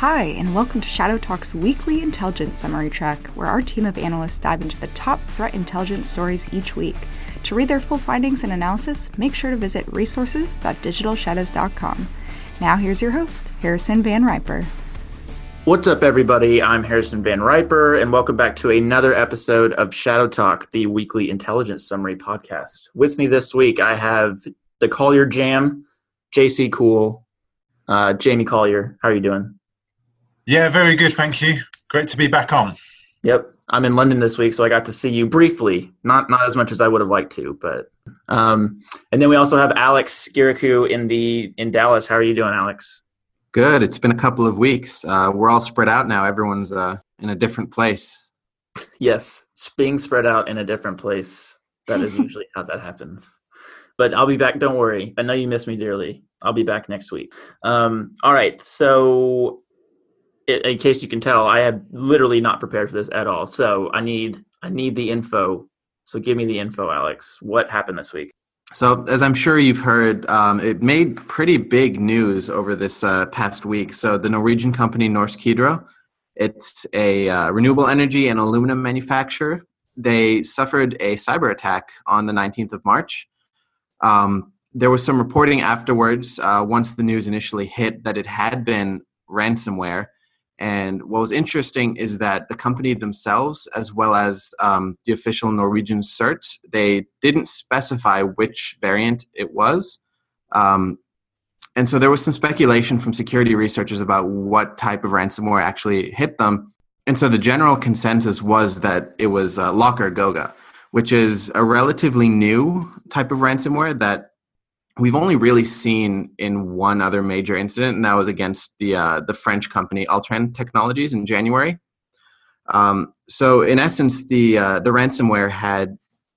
Hi, and welcome to Shadow Talk's weekly intelligence summary track, where our team of analysts dive into the top threat intelligence stories each week. To read their full findings and analysis, make sure to visit resources.digitalshadows.com. Now, here's your host, Harrison Van Riper. What's up, everybody? I'm Harrison Van Riper, and welcome back to another episode of Shadow Talk, the weekly intelligence summary podcast. With me this week, I have the Collier Jam, JC Cool, uh, Jamie Collier. How are you doing? Yeah, very good, thank you. Great to be back on. Yep, I'm in London this week, so I got to see you briefly. Not not as much as I would have liked to, but um, and then we also have Alex Guirakhoo in the in Dallas. How are you doing, Alex? Good. It's been a couple of weeks. Uh, we're all spread out now. Everyone's uh, in a different place. Yes, being spread out in a different place. That is usually how that happens. But I'll be back. Don't worry. I know you miss me dearly. I'll be back next week. Um, all right. So in case you can tell, I have literally not prepared for this at all. So I need I need the info. So give me the info, Alex. What happened this week? So as I'm sure you've heard, um, it made pretty big news over this uh, past week. So the Norwegian company Norsk Hydro, it's a uh, renewable energy and aluminum manufacturer. They suffered a cyber attack on the 19th of March. Um, there was some reporting afterwards, uh, once the news initially hit, that it had been ransomware and what was interesting is that the company themselves, as well as um, the official Norwegian CERT, they didn't specify which variant it was. Um, and so there was some speculation from security researchers about what type of ransomware actually hit them. And so the general consensus was that it was uh, LockerGoga, which is a relatively new type of ransomware that we've only really seen in one other major incident, and that was against the uh, the French company Altran Technologies in January. Um, so, in essence, the uh, the ransomware had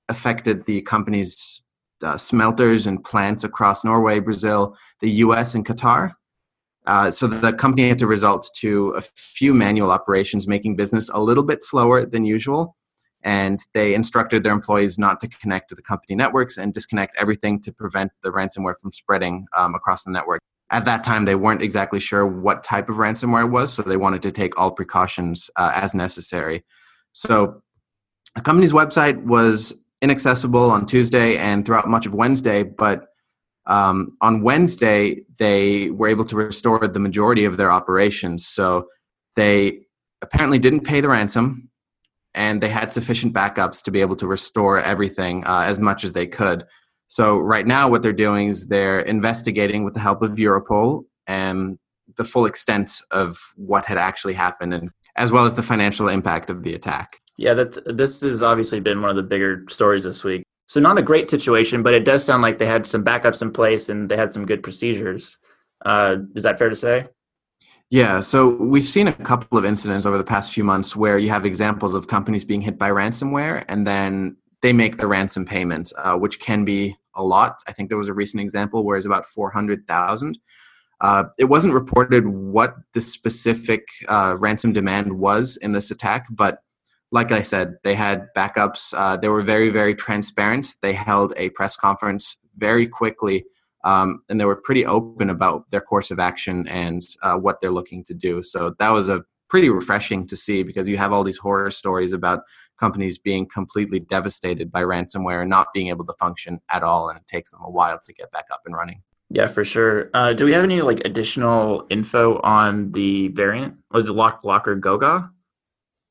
affected the company's uh, smelters and plants across Norway, Brazil, the U.S., and Qatar. Uh, so the company had to resort to a few manual operations, making business a little bit slower than usual and they instructed their employees not to connect to the company networks and disconnect everything to prevent the ransomware from spreading um, across the network. At that time, they weren't exactly sure what type of ransomware it was, so they wanted to take all precautions uh, as necessary. So, the company's website was inaccessible on Tuesday and throughout much of Wednesday, but um, on Wednesday, they were able to restore the majority of their operations. So, they apparently didn't pay the ransom and they had sufficient backups to be able to restore everything uh, as much as they could. So right now, what they're doing is they're investigating with the help of Europol and the full extent of what had actually happened, and as well as the financial impact of the attack. Yeah, that's this has obviously been one of the bigger stories this week. So not a great situation, but it does sound like they had some backups in place and they had some good procedures. Uh, is that fair to say? Yeah, so we've seen a couple of incidents over the past few months where you have examples of companies being hit by ransomware and then they make the ransom payment, uh, which can be a lot. I think there was a recent example where it's about 400,000. Uh, it wasn't reported what the specific uh, ransom demand was in this attack, but like I said, they had backups. Uh, they were very, very transparent. They held a press conference very quickly um, and they were pretty open about their course of action and uh, what they're looking to do. So that was a pretty refreshing to see because you have all these horror stories about companies being completely devastated by ransomware and not being able to function at all, and it takes them a while to get back up and running. Yeah, for sure. Uh, do we have any like additional info on the variant? Was it Lock LockerGoga?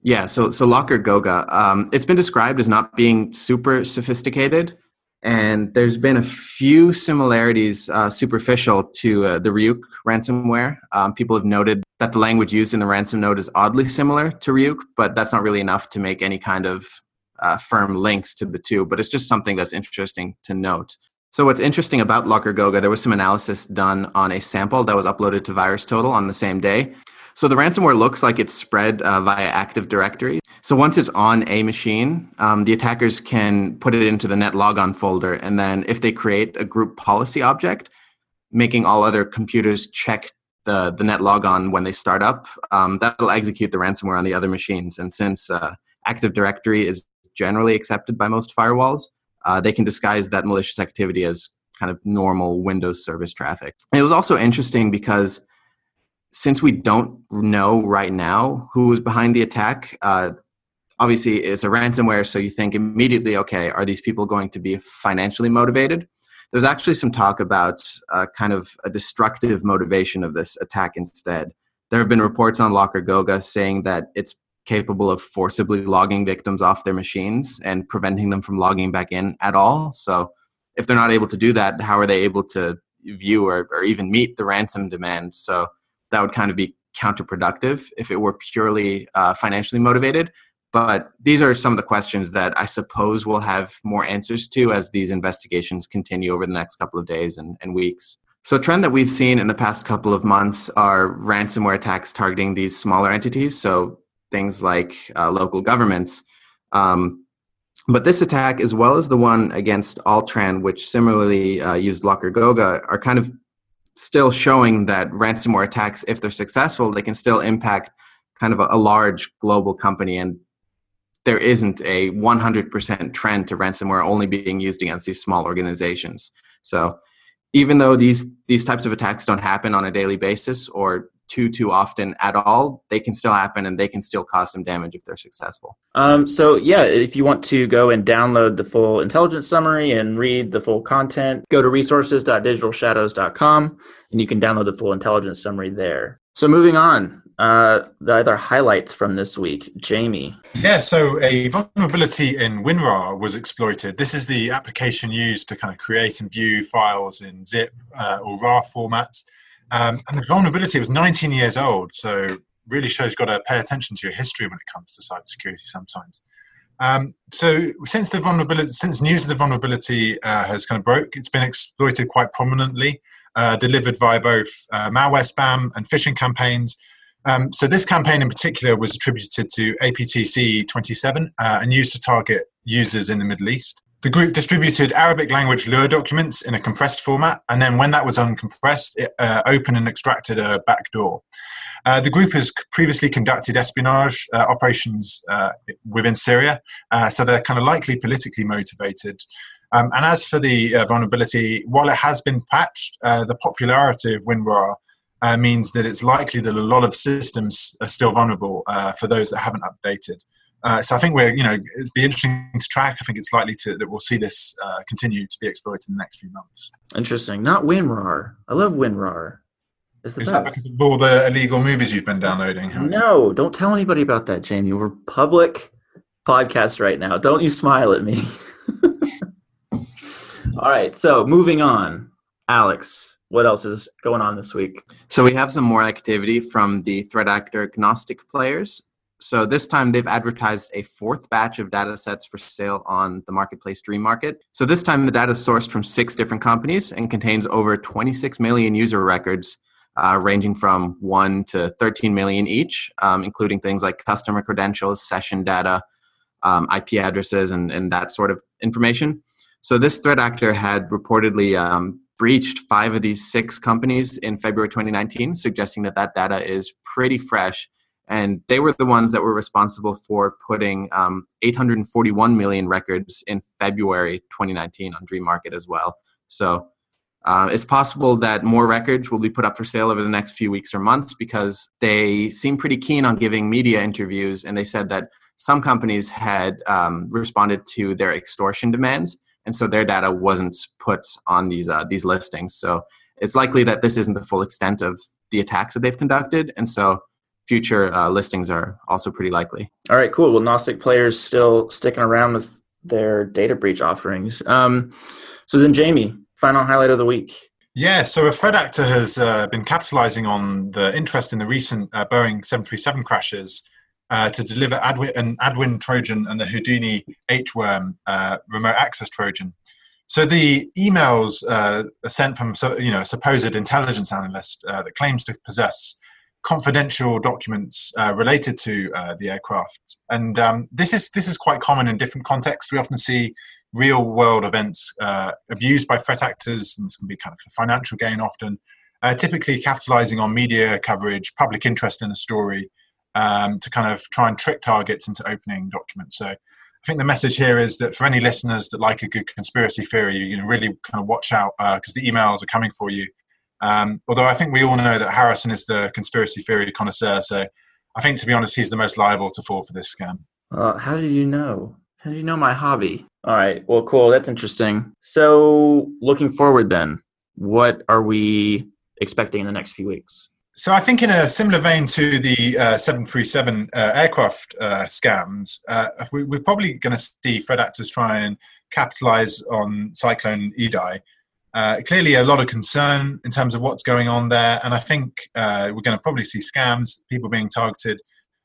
Yeah, so so LockerGoga, um, it's been described as not being super sophisticated, and there's been a few similarities uh, superficial to uh, the Ryuk ransomware. Um, people have noted that the language used in the ransom note is oddly similar to Ryuk, but that's not really enough to make any kind of uh, firm links to the two. But it's just something that's interesting to note. So what's interesting about LockerGoga, there was some analysis done on a sample that was uploaded to VirusTotal on the same day. So the ransomware looks like it's spread uh, via Active Directory. So once it's on a machine, um, the attackers can put it into the net logon folder, and then if they create a group policy object, making all other computers check the the net logon when they start up, um, that'll execute the ransomware on the other machines. And since uh, Active Directory is generally accepted by most firewalls, uh, they can disguise that malicious activity as kind of normal Windows service traffic. It was also interesting because since we don't know right now who was behind the attack, uh, obviously it's a ransomware, so you think immediately, okay, are these people going to be financially motivated? There's actually some talk about uh, kind of a destructive motivation of this attack instead. There have been reports on LockerGoga saying that it's capable of forcibly logging victims off their machines and preventing them from logging back in at all. So if they're not able to do that, how are they able to view or, or even meet the ransom demand? So that would kind of be counterproductive if it were purely uh, financially motivated. But these are some of the questions that I suppose we'll have more answers to as these investigations continue over the next couple of days and, and weeks. So, a trend that we've seen in the past couple of months are ransomware attacks targeting these smaller entities. So, things like uh, local governments. Um, but this attack, as well as the one against Altran, which similarly uh, used LockerGoga, are kind of still showing that ransomware attacks, if they're successful, they can still impact kind of a, a large global company. And there isn't a 100% trend to ransomware only being used against these small organizations. So even though these these types of attacks don't happen on a daily basis or too too often at all they can still happen and they can still cause some damage if they're successful. Um, so yeah if you want to go and download the full intelligence summary and read the full content go to resources.digitalshadows.com and you can download the full intelligence summary there. So moving on uh, the other highlights from this week jamie yeah so a vulnerability in winrar was exploited this is the application used to kind of create and view files in zip uh, or rar formats um, and the vulnerability was 19 years old, so really shows you've got to pay attention to your history when it comes to cybersecurity sometimes. Um, so since the vulnerability, since news of the vulnerability uh, has kind of broke, it's been exploited quite prominently, uh, delivered via both uh, malware spam and phishing campaigns. Um, so this campaign in particular was attributed to APT-C-27 uh, and used to target users in the Middle East. The group distributed Arabic language lure documents in a compressed format, and then when that was uncompressed, it uh, opened and extracted a backdoor. Uh, the group has previously conducted espionage uh, operations uh, within Syria, uh, so they're kind of likely politically motivated. Um, and as for the uh, vulnerability, while it has been patched, the popularity of WinRAR means that it's likely that a lot of systems are still vulnerable for those that haven't updated. Uh, so I think we're, you know, it'd be interesting to track. I think it's likely to that we'll see this uh, continue to be exploited in the next few months. Interesting. Not WinRAR. I love WinRAR. It's the Is best. that of all the illegal movies you've been downloading? No, don't tell anybody about that, Jamie. We're public podcast right now. Don't you smile at me. all right. So moving on, Alex. What else is going on this week? So we have some more activity from the threat actor Gnostic players. So this time they've advertised a fourth batch of data sets for sale on the marketplace Dream Market. So this time the data is sourced from six different companies and contains over 26 million user records, uh, ranging from 1 to 13 million each, um, including things like customer credentials, session data, um, IP addresses, and, and that sort of information. So this threat actor had reportedly um, breached five of these six companies in February 2019, suggesting that that data is pretty fresh and they were the ones that were responsible for putting um, 841 million records in February 2019 on Dream Market as well. So uh, it's possible that more records will be put up for sale over the next few weeks or months because they seem pretty keen on giving media interviews, and they said that some companies had um, responded to their extortion demands, and so their data wasn't put on these uh, these listings. So it's likely that this isn't the full extent of the attacks that they've conducted, and so future uh, listings are also pretty likely. All right, cool. Well, Gnostic players still sticking around with their data breach offerings. Um, so then, Jamie, final highlight of the week. Yeah, so a threat actor has uh, been capitalizing on the interest in the recent uh, Boeing 737 crashes uh, to deliver Adwind, an Adwind Trojan and the Houdini H-worm uh, remote access Trojan. So the emails uh, are sent from you know a supposed intelligence analyst uh, that claims to possess confidential documents uh, related to the aircraft. And um, this is this is quite common in different contexts. We often see real world events abused by threat actors, and this can be kind of financial gain often. Typically, capitalizing on media coverage, public interest in a story, um, to kind of try and trick targets into opening documents. So. I think the message here is that for any listeners that like a good conspiracy theory, you know, really kind of watch out because uh, the emails are coming for you Um, although I think we all know that Harrison is the conspiracy theory connoisseur, so I think to be honest, he's the most liable to fall for this scam. Uh, how did you know? How did you know my hobby? All right. Well, cool. That's interesting. So, looking forward, then, what are we expecting in the next few weeks? So I think in a similar vein to the uh, 737 uh, aircraft uh, scams, uh, we, are probably going to see threat actors try and capitalize on Cyclone Idai. Uh, clearly, a lot of concern in terms of what's going on there, and I think uh, we're going to probably see scams, people being targeted,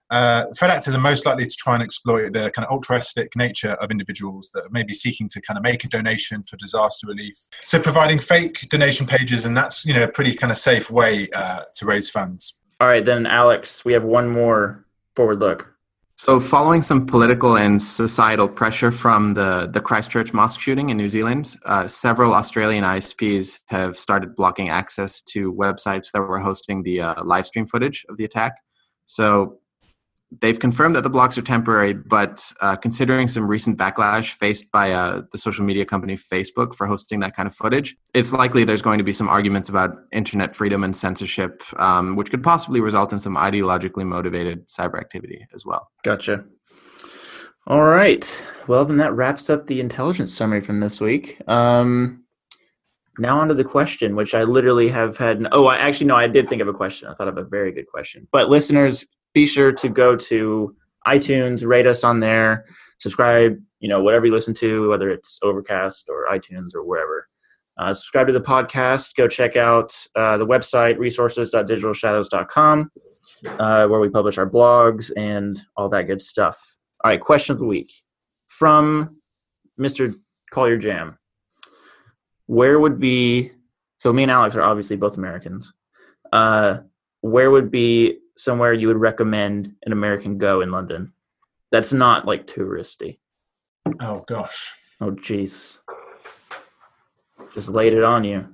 uh, threat actors are most likely to try and exploit the kind of altruistic nature of individuals that may be seeking to kind of make a donation for disaster relief. So providing fake donation pages, and that's you know a pretty kind of safe way uh, to raise funds. All right, then Alex, we have one more forward look. So, following some political and societal pressure from the, the Christchurch mosque shooting in New Zealand, uh, several Australian ISPs have started blocking access to websites that were hosting the uh, live stream footage of the attack. So, they've confirmed that the blocks are temporary, but uh, considering some recent backlash faced by uh, the social media company Facebook for hosting that kind of footage, it's likely there's going to be some arguments about internet freedom and censorship, um, which could possibly result in some ideologically motivated cyber activity as well. Gotcha. All right. Well, then that wraps up the intelligence summary from this week. Um, now on to the question, which I literally have had. Oh, I actually no, I did think of a question. I thought of a very good question. But listeners, be sure to go to iTunes, rate us on there, subscribe, you know, whatever you listen to, whether it's Overcast or iTunes or wherever. Uh, subscribe to the podcast. Go check out uh, the website, resources.digitalshadows.com, uh, where we publish our blogs and all that good stuff. All right, question of the week from Mr. Collier Jam. Where would be, so me and Alex are obviously both Americans. Uh, where would be somewhere you would recommend an American go in London? That's not like touristy. Oh gosh. Oh jeez. Just laid it on you.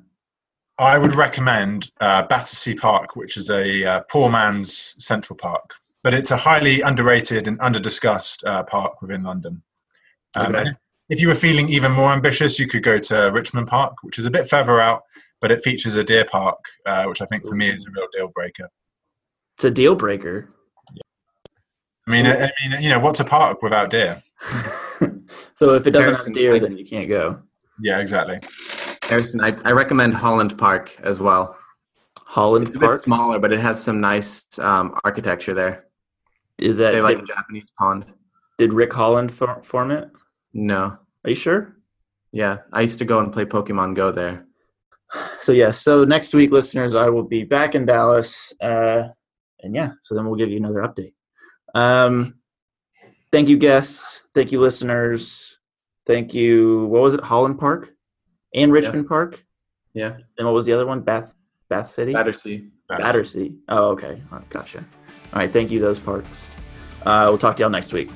I would recommend uh, Battersea Park, which is a uh, poor man's central park, but it's a highly underrated and under-discussed uh, park within London. Um, okay. If you were feeling even more ambitious, you could go to Richmond Park, which is a bit further out, but it features a deer park, uh, which I think for me is a real deal breaker. It's a deal breaker. I mean, I, I mean, you know, what's a park without deer? so if it doesn't Harrison, have deer, then you can't go. Yeah, exactly. Harrison, I, I recommend Holland Park as well. Holland it's a Park? bit smaller, but it has some nice um, architecture there. Is that they like did, a Japanese pond? Did Rick Holland for, form it? No. Are you sure? Yeah, I used to go and play Pokemon Go there. So yes, yeah, so next week, listeners, I will be back in Dallas. Uh, and yeah, so then we'll give you another update. Um, thank you, guests. Thank you, listeners. Thank you. What was it? Holland Park and Richmond yeah. Park. Yeah. And what was the other one? Bath Bath City. Battersea. Battersea. Battersea. Oh, okay. Oh, gotcha. All right. Thank you, those parks. Uh, we'll talk to y'all next week.